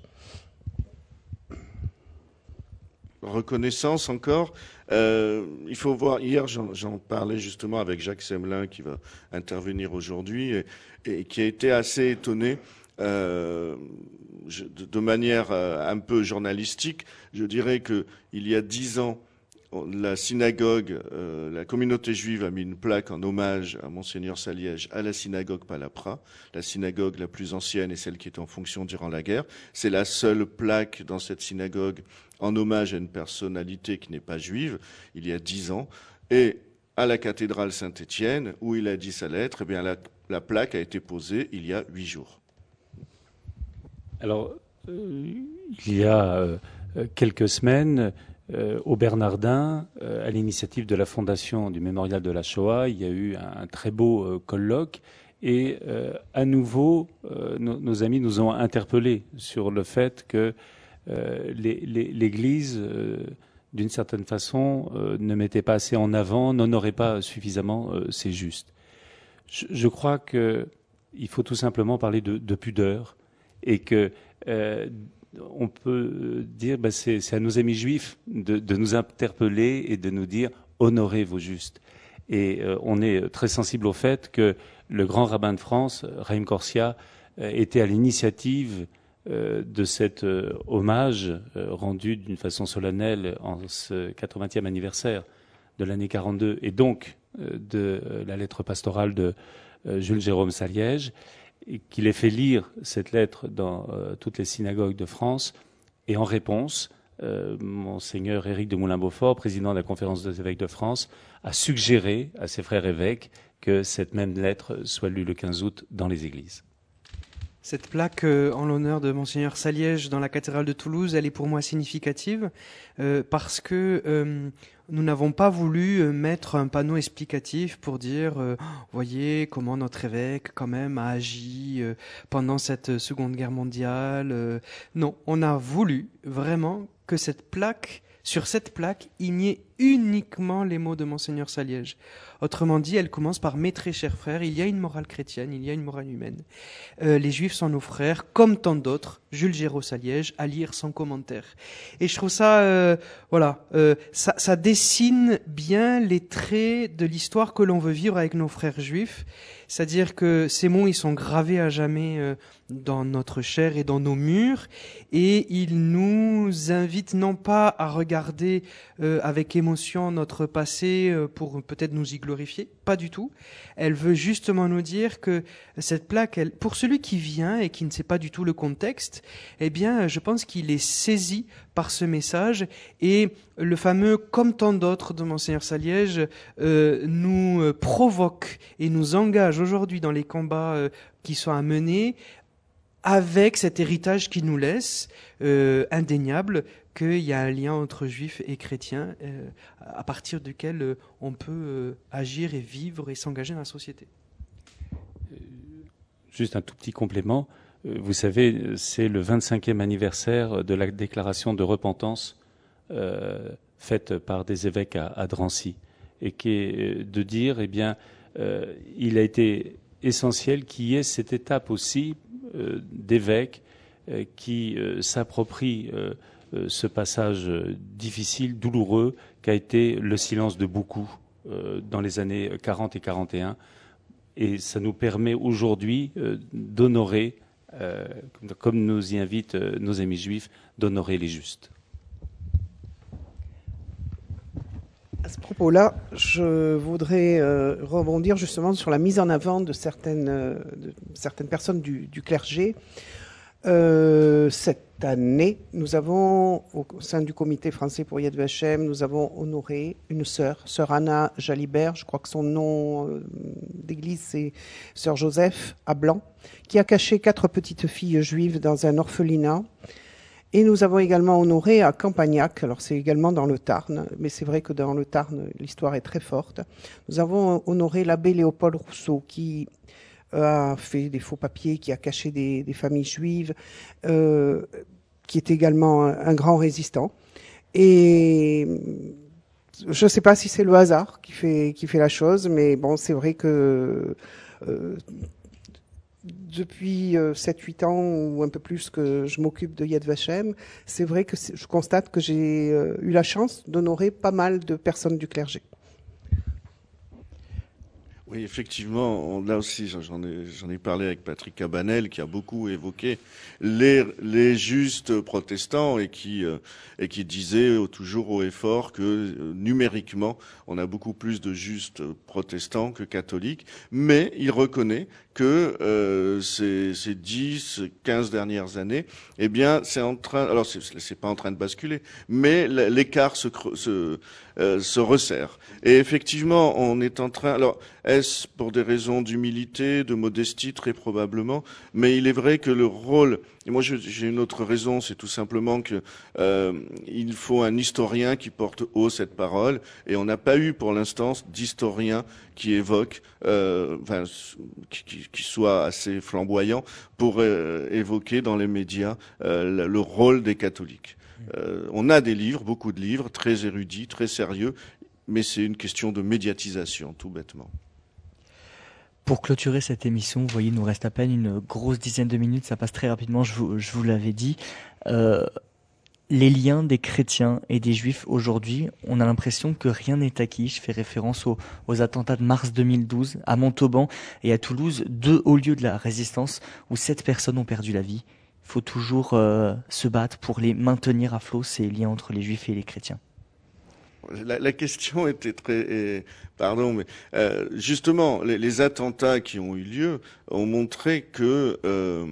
Reconnaissance encore. Euh, il faut voir, hier j'en parlais justement avec Jacques Semelin qui va intervenir aujourd'hui et, qui a été assez étonné euh, de manière euh, un peu journalistique, je dirais qu'il y a dix ans, la synagogue, euh, la communauté juive a mis une plaque en hommage à Monseigneur Saliège à la synagogue Palapra, la synagogue la plus ancienne et celle qui est en fonction durant la guerre. C'est la seule plaque dans cette synagogue en hommage à une personnalité qui n'est pas juive, il y a dix ans. Et à la cathédrale Saint-Étienne, où il a dit sa lettre, eh bien la, la plaque a été posée il y a huit jours. Alors, euh, il y a euh, quelques semaines, euh, au Bernardin, à l'initiative de la Fondation du Mémorial de la Shoah, il y a eu un, très beau colloque. Et à nouveau, nos, amis nous ont interpellés sur le fait que l'Église, d'une certaine façon, ne mettait pas assez en avant, n'honorait pas suffisamment ses justes. Je, crois qu'il faut tout simplement parler de pudeur et que euh, on peut dire, ben c'est à nos amis juifs de, nous interpeller et de nous dire honorez vos justes. Et euh, on est très sensible au fait que le grand rabbin de France, Raïm Corsia, euh, était à l'initiative de cet hommage rendu d'une façon solennelle en ce 80e anniversaire de l'année 42 et donc de la lettre pastorale de Jules Jérôme Saliège qu'il ait fait lire cette lettre dans euh, toutes les synagogues de France. Et en réponse, euh, Monseigneur Éric de Moulin-Beaufort, président de la Conférence des évêques de France, a suggéré à ses frères évêques que cette même lettre soit lue le 15 août dans les églises. Cette plaque euh, en l'honneur de Monseigneur Saliège dans la cathédrale de Toulouse, elle est pour moi significative euh, parce que euh, nous n'avons pas voulu mettre un panneau explicatif pour dire, voyez comment notre évêque quand même a agi pendant cette Seconde Guerre mondiale. non, on a voulu vraiment que cette plaque, sur cette plaque, ait uniquement les mots de Monseigneur Saliège. Autrement dit, elle commence par Mes très chers frères, il y a une morale chrétienne, il y a une morale humaine. Euh, les juifs sont nos frères, comme tant d'autres. Jules Géraud Saliège, à lire sans commentaire. Et je trouve ça, euh, voilà, euh, ça, ça dessine bien les traits de l'histoire que l'on veut vivre avec nos frères juifs. C'est-à-dire que ces mots, ils sont gravés à jamais euh, dans notre chair et dans nos murs, et ils nous invitent non pas à regarder euh, avec émotion notre passé euh, pour peut-être nous y glorifier, pas du tout. Elle veut justement nous dire que cette plaque, pour celui qui vient et qui ne sait pas du tout le contexte, eh bien, je pense qu'il est saisi par ce message et le fameux comme tant d'autres de Monseigneur Saliège euh, nous euh, provoque et nous engage aujourd'hui dans les combats euh, qui sont à mener avec cet héritage qu'il nous laisse, indéniable, qu'il y a un lien entre juifs et chrétiens à partir duquel on peut agir et vivre et s'engager dans la société. Juste un tout petit complément. Vous savez, c'est le 25e anniversaire de la déclaration de repentance euh, faite par des évêques à, Drancy, et qui est de dire, eh bien, euh, il a été essentiel qu'il y ait cette étape aussi euh, d'évêques qui s'approprient ce passage difficile, douloureux, qu'a été le silence de beaucoup dans les années 40 et 41. Et ça nous permet aujourd'hui d'honorer, comme nous y invitent nos amis juifs, d'honorer les justes. À ce propos-là, je voudrais euh, rebondir justement sur la mise en avant euh, de certaines personnes du, clergé. Euh, cette année, nous avons, au sein du comité français pour Yad Vashem, nous avons honoré une sœur, sœur Anna Jalibert, je crois que son nom d'église c'est sœur Joseph à Blanc, qui a caché quatre petites filles juives dans un orphelinat et nous avons également honoré à Campagnac, alors c'est également dans le Tarn, mais c'est vrai que dans le Tarn, l'histoire est très forte. Nous avons honoré l'abbé Léopold Rousseau, qui euh, a fait des faux papiers, qui a caché des, familles juives, euh, qui est également un, grand résistant. Et je ne sais pas si c'est le hasard qui fait, qui fait la chose, mais bon, c'est vrai que euh, depuis 7-8 euh, ans ou un peu plus que je m'occupe de Yad Vashem, c'est vrai que je constate que j'ai euh, eu la chance d'honorer pas mal de personnes du clergé. Oui, effectivement, là aussi, j'en ai, ai parlé avec Patrick Cabanel, qui a beaucoup évoqué les, les justes protestants et qui, euh, et qui disait toujours haut et fort que euh, numériquement, on a beaucoup plus de justes protestants que catholiques, mais il reconnaît que euh, ces, ces 10, 15 dernières années, eh bien, c'est en train, alors c'est pas en train de basculer, mais l'écart se, se, euh, se resserre. Et effectivement, on est en train, alors est-ce pour des raisons d'humilité, de modestie, très probablement, mais il est vrai que le rôle et moi, j'ai une autre raison, c'est tout simplement que euh, il faut un historien qui porte haut cette parole, et on n'a pas eu pour l'instant d'historien qui évoque, euh, enfin, qui, soit assez flamboyant pour évoquer dans les médias le rôle des catholiques. Euh, on a des livres, beaucoup de livres, très érudits, très sérieux, mais c'est une question de médiatisation, tout bêtement. Pour clôturer cette émission, vous voyez, il nous reste à peine une grosse dizaine de minutes, ça passe très rapidement, je vous, l'avais dit. Euh, les liens des chrétiens et des juifs aujourd'hui, on a l'impression que rien n'est acquis. Je fais référence aux, aux, attentats de mars 2012 à Montauban et à Toulouse, deux hauts lieux de la résistance où sept personnes ont perdu la vie. Il faut toujours euh, se battre pour les maintenir à flot, ces liens entre les juifs et les chrétiens. La, la, question était très, pardon, mais euh, justement, les, les, attentats qui ont eu lieu ont montré que euh,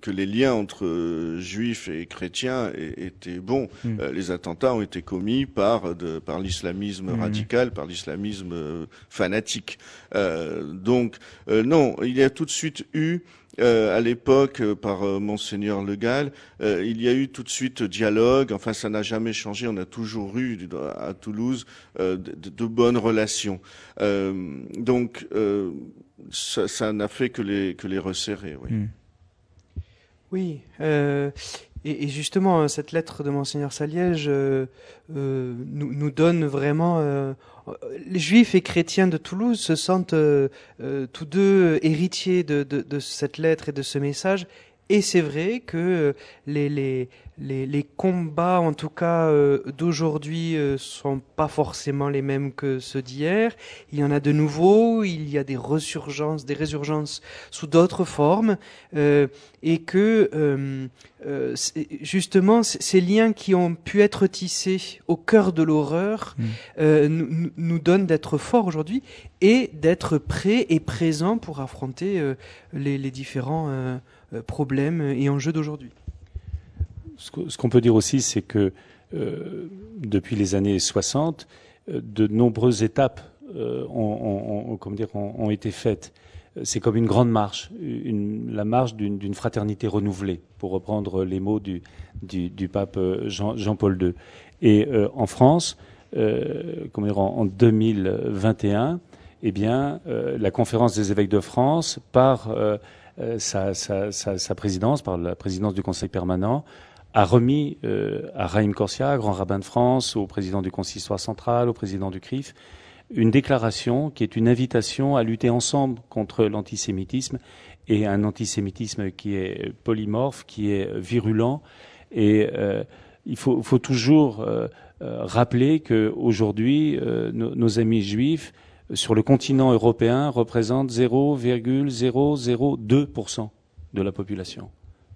que les liens entre juifs et chrétiens étaient bons. Euh, les attentats ont été commis par de, par l'islamisme hmm. radical, par l'islamisme euh, fanatique. donc non, il y a tout de suite eu euh, à l'époque euh, par euh, monseigneur Le Gall, il y a eu tout de suite dialogue. Enfin, ça n'a jamais changé. On a toujours eu à Toulouse de, de, bonnes relations. donc, ça n'a fait que les que les resserrer. Oui. Hmm. Oui. Et, justement, cette lettre de monseigneur Saliège nous, nous, donne vraiment les juifs et chrétiens de Toulouse se sentent euh, euh, tous deux héritiers de, cette lettre et de ce message. Et c'est vrai que les, les, les, les, combats, en tout cas euh, d'aujourd'hui, euh, sont pas forcément les mêmes que ceux d'hier. Il y en a de nouveaux, il y a des resurgences, des résurgences sous d'autres formes, euh, et que euh, justement ces liens qui ont pu être tissés au cœur de l'horreur mmh. nous, nous, donnent d'être forts aujourd'hui et d'être prêts et présents pour affronter les, les, différents problèmes et enjeux d'aujourd'hui ce qu'on peut dire aussi, c'est que euh, depuis les années 60, euh, de nombreuses étapes euh, ont, dire, ont, été faites. C'est comme une grande marche, la marche d'une fraternité renouvelée, pour reprendre les mots du, pape Jean, Jean, paul II. Et en France, comment dire, en, 2021, eh bien, la conférence des évêques de France, par sa, sa, présidence, par la présidence du Conseil permanent, a remis euh, à Raïm Corsia, grand rabbin de France, au président du consistoire central, au président du CRIF, une déclaration qui est une invitation à lutter ensemble contre l'antisémitisme et un antisémitisme qui est polymorphe, qui est virulent. Et euh, il faut, toujours rappeler que aujourd'hui, nos, nos amis juifs sur le continent européen représentent 0,002% de la population.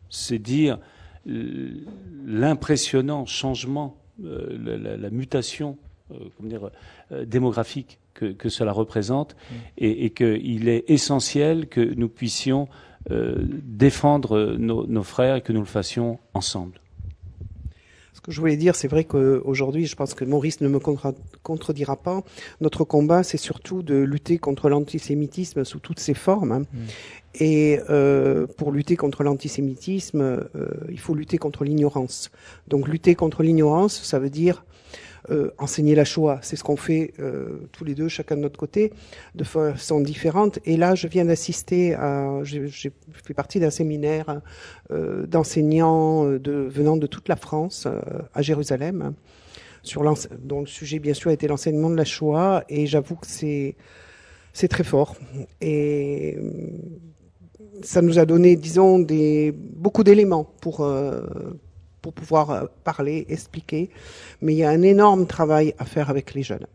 C'est dire l'impressionnant changement, la, la, mutation comment dire, démographique que, cela représente mm. et, et qu'il est essentiel que nous puissions euh, défendre nos, frères et que nous le fassions ensemble. Que je voulais dire, c'est vrai qu'aujourd'hui, je pense que Maurice ne me contredira pas. Notre combat, c'est surtout de lutter contre l'antisémitisme sous toutes ses formes. Hein. Mm. Et euh, pour lutter contre l'antisémitisme, euh, il faut lutter contre l'ignorance. Donc lutter contre l'ignorance, ça veut dire euh, enseigner la Shoah. C'est ce qu'on fait euh, tous les deux, chacun de notre côté, de façon différente. Et là, je viens d'assister à, j'ai fait partie d'un séminaire euh, d'enseignants de, venant de toute la France à Jérusalem, sur dont le sujet bien sûr était l'enseignement de la Shoah. Et j'avoue que c'est c'est très fort. Et ça nous a donné, disons, des, beaucoup d'éléments pour, pour pouvoir euh, parler, expliquer. Mais il y a un énorme travail à faire avec les jeunes.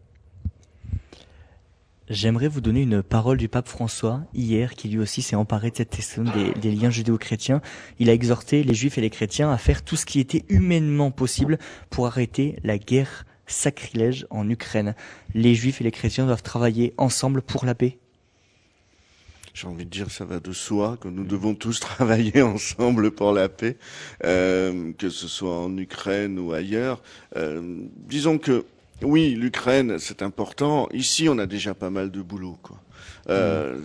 J'aimerais vous donner une parole du pape François hier, qui lui aussi s'est emparé de cette question des, des liens judéo-chrétiens. Il a exhorté les juifs et les chrétiens à faire tout ce qui était humainement possible pour arrêter la guerre sacrilège en Ukraine. Les juifs et les chrétiens doivent travailler ensemble pour la paix j'ai envie de dire, ça va de soi que nous devons tous travailler ensemble pour la paix, euh, que ce soit en Ukraine ou ailleurs. Euh, disons que oui, l'Ukraine, c'est important. Ici, on a déjà pas mal de boulot. Quoi. Euh, mmh.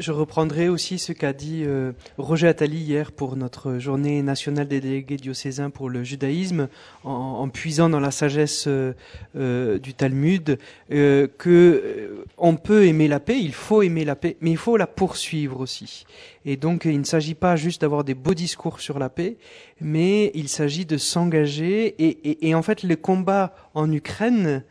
Je, reprendrai aussi ce qu'a dit euh, Roger Attali hier pour notre journée nationale des délégués diocésains pour le judaïsme, en, puisant dans la sagesse euh, euh, du Talmud, que on peut aimer la paix, il faut aimer la paix, mais il faut la poursuivre aussi. Et donc, il ne s'agit pas juste d'avoir des beaux discours sur la paix, mais il s'agit de s'engager. Et, et, en fait, le combat en Ukraine,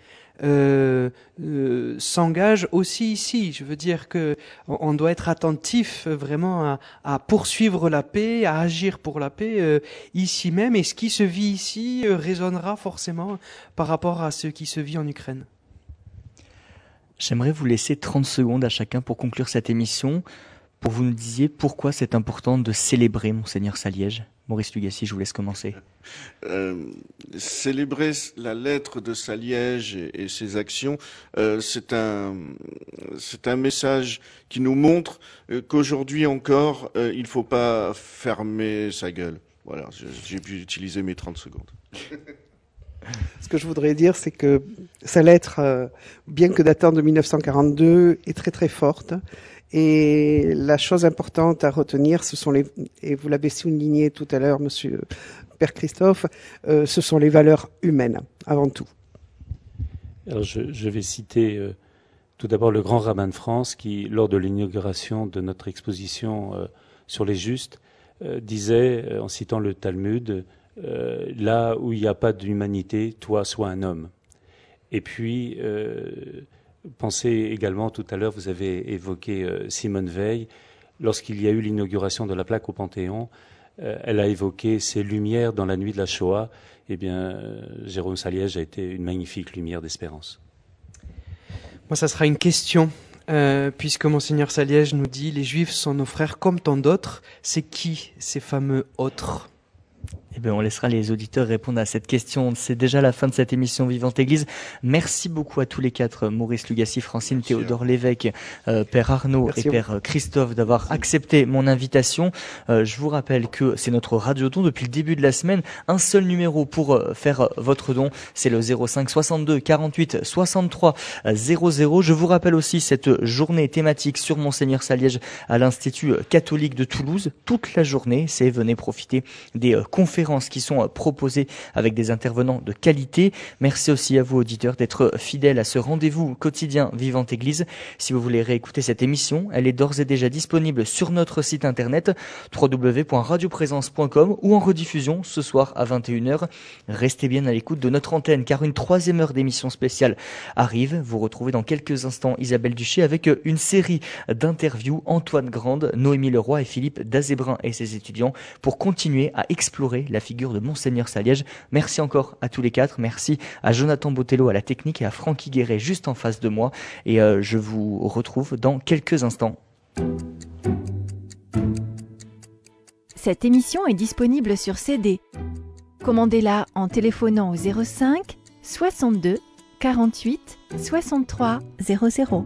euh, euh, s'engage aussi ici. Je veux dire que on doit être attentif vraiment à, poursuivre la paix, à agir pour la paix euh, ici même. Et ce qui se vit ici résonnera forcément par rapport à ce qui se vit en Ukraine. J'aimerais vous laisser 30 secondes à chacun pour conclure cette émission, pour vous nous disiez pourquoi c'est important de célébrer Monseigneur Saliège. Maurice Lugassi, je vous laisse commencer. Euh, célébrer la lettre de Saliège et, et ses actions, euh, c'est un, c'est un message qui nous montre euh, qu'aujourd'hui encore, euh, il ne faut pas fermer sa gueule. Voilà, j'ai pu utiliser mes 30 secondes. Ce que je voudrais dire, c'est que sa lettre, bien que datant de 1942, est très très forte. Et la chose importante à retenir, ce sont les, et vous l'avez souligné tout à l'heure, Monsieur Père Christophe, euh, ce sont les valeurs humaines avant tout. Alors je, vais citer euh, tout d'abord le grand rabbin de France qui, lors de l'inauguration de notre exposition euh, sur les justes, disait, en citant le Talmud, là où il n'y a pas d'humanité, toi sois un homme. Et puis Pensez également, tout à l'heure, vous avez évoqué euh, Simone Veil. Lorsqu'il y a eu l'inauguration de la plaque au Panthéon, euh, elle a évoqué ces lumières dans la nuit de la Shoah. Eh bien, euh, Jérôme Saliège a été une magnifique lumière d'espérance. Moi, ça sera une question, puisque Monseigneur Saliège nous dit Les Juifs sont nos frères comme tant d'autres. C'est qui ces fameux autres? Eh bien, on laissera les auditeurs répondre à cette question. C'est déjà la fin de cette émission Vivante Église. Merci beaucoup à tous les quatre, Maurice Lugassi, Francine, Théodore Lévesque, euh, Père Arnaud et Père Christophe, d'avoir accepté mon invitation. Euh, je vous rappelle que c'est notre radio don depuis le début de la semaine. Un seul numéro pour euh, faire votre don, c'est le 05 62 48 63 00. Je vous rappelle aussi cette journée thématique sur Monseigneur Saliège à l'Institut catholique de Toulouse. Toute la journée, c'est venez profiter des conférences qui sont euh, proposées avec des intervenants de qualité. Merci aussi à vous, auditeurs, d'être fidèles à ce rendez-vous quotidien Vivante Église. Si vous voulez réécouter cette émission, elle est d'ores et déjà disponible sur notre site internet www.radioprésence.com ou en rediffusion ce soir à 21h. Restez bien à l'écoute de notre antenne car une troisième heure d'émission spéciale arrive. Vous retrouvez dans quelques instants Isabelle Duché avec une série d'interviews Antoine Grande, Noémie Leroy et Philippe Dazébrin et ses étudiants pour continuer à explorer figure de Monseigneur Saliège. Merci encore à tous les quatre. Merci à Jonathan Botello à la technique et à Francky Guéret juste en face de moi. Et euh, je vous retrouve dans quelques instants. Cette émission est disponible sur CD. Commandez-la en téléphonant au 05 62 48 63 00.